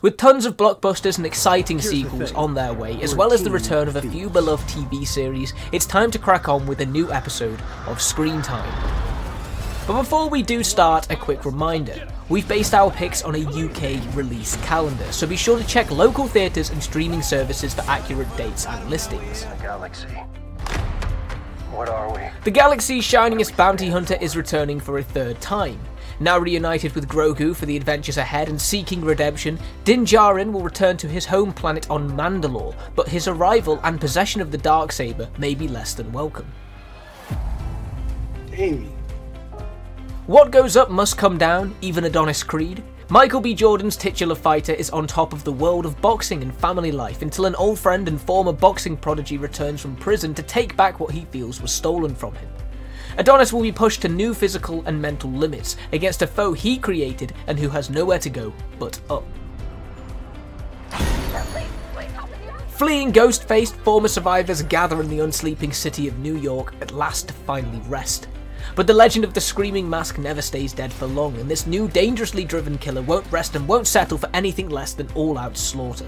With tons of blockbusters and exciting sequels on their way, as well as the return of a few beloved TV series, it's time to crack on with a new episode of Screen Time. But before we do start, a quick reminder. We've based our picks on a UK release calendar, so be sure to check local theatres and streaming services for accurate dates and listings. Galaxy. What are we? The galaxy's shiningest bounty hunter is returning for a third time. Now reunited with Grogu for the adventures ahead and seeking redemption, Din Djarin will return to his home planet on Mandalore, but his arrival and possession of the Darksaber may be less than welcome. Amy. What goes up must come down, even Adonis Creed. Michael B. Jordan's titular fighter is on top of the world of boxing and family life until an old friend and former boxing prodigy returns from prison to take back what he feels was stolen from him. Adonis will be pushed to new physical and mental limits against a foe he created and who has nowhere to go but up. Fleeing ghost faced former survivors gather in the unsleeping city of New York at last to finally rest. But the legend of the Screaming Mask never stays dead for long, and this new dangerously driven killer won't rest and won't settle for anything less than all out slaughter.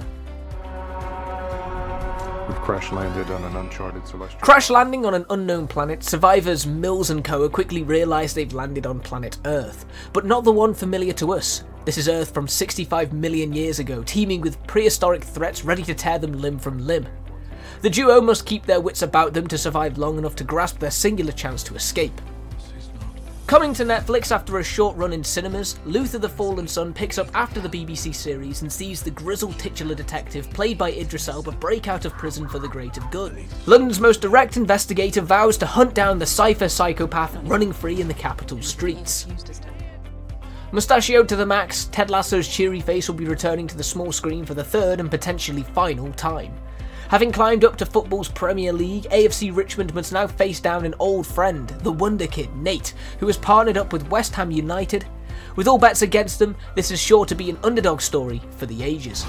Crash landed on an uncharted celestial. Crash landing on an unknown planet, survivors Mills and Koa quickly realise they've landed on planet Earth, but not the one familiar to us. This is Earth from 65 million years ago, teeming with prehistoric threats ready to tear them limb from limb. The duo must keep their wits about them to survive long enough to grasp their singular chance to escape. Coming to Netflix after a short run in cinemas, Luther the Fallen Son picks up after the BBC series and sees the grizzled titular detective played by Idris Elba break out of prison for the greater good. London's most direct investigator vows to hunt down the cipher psychopath running free in the capital streets. Mustachioed to the max, Ted Lasso's cheery face will be returning to the small screen for the third and potentially final time. Having climbed up to football's Premier League, AFC Richmond must now face down an old friend, the Wonder Kid, Nate, who has partnered up with West Ham United. With all bets against them, this is sure to be an underdog story for the ages.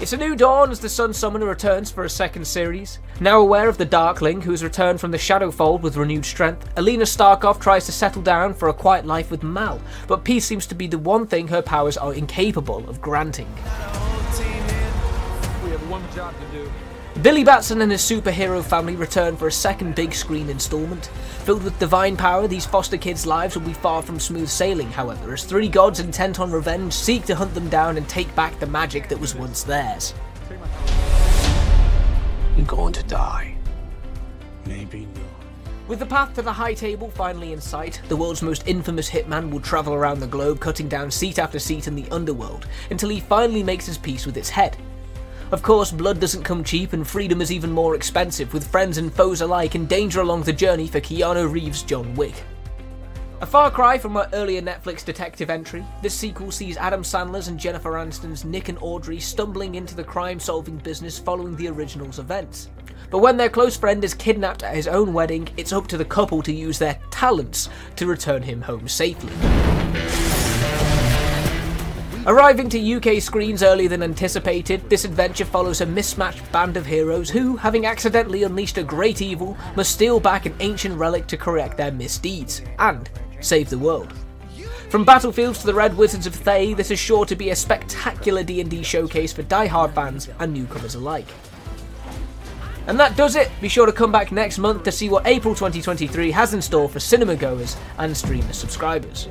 It's a new dawn as the Sun Summoner returns for a second series. Now aware of the Darkling, who has returned from the Shadowfold with renewed strength, Alina Starkov tries to settle down for a quiet life with Mal, but peace seems to be the one thing her powers are incapable of granting. We have one job to do. Billy Batson and his superhero family return for a second big screen installment. Filled with divine power, these foster kids' lives will be far from smooth sailing, however, as three gods intent on revenge seek to hunt them down and take back the magic that was once theirs. You're going to die. Maybe not. With the path to the high table finally in sight, the world's most infamous hitman will travel around the globe cutting down seat after seat in the underworld until he finally makes his peace with its head. Of course, blood doesn't come cheap and freedom is even more expensive, with friends and foes alike in danger along the journey for Keanu Reeves' John Wick. A far cry from our earlier Netflix detective entry, this sequel sees Adam Sandler's and Jennifer Aniston's Nick and Audrey stumbling into the crime solving business following the original's events. But when their close friend is kidnapped at his own wedding, it's up to the couple to use their talents to return him home safely. Arriving to UK screens earlier than anticipated, this adventure follows a mismatched band of heroes who, having accidentally unleashed a great evil, must steal back an ancient relic to correct their misdeeds and save the world. From battlefields to the Red Wizards of Thay, this is sure to be a spectacular D&D showcase for die-hard fans and newcomers alike. And that does it. Be sure to come back next month to see what April 2023 has in store for cinema goers and streamer subscribers.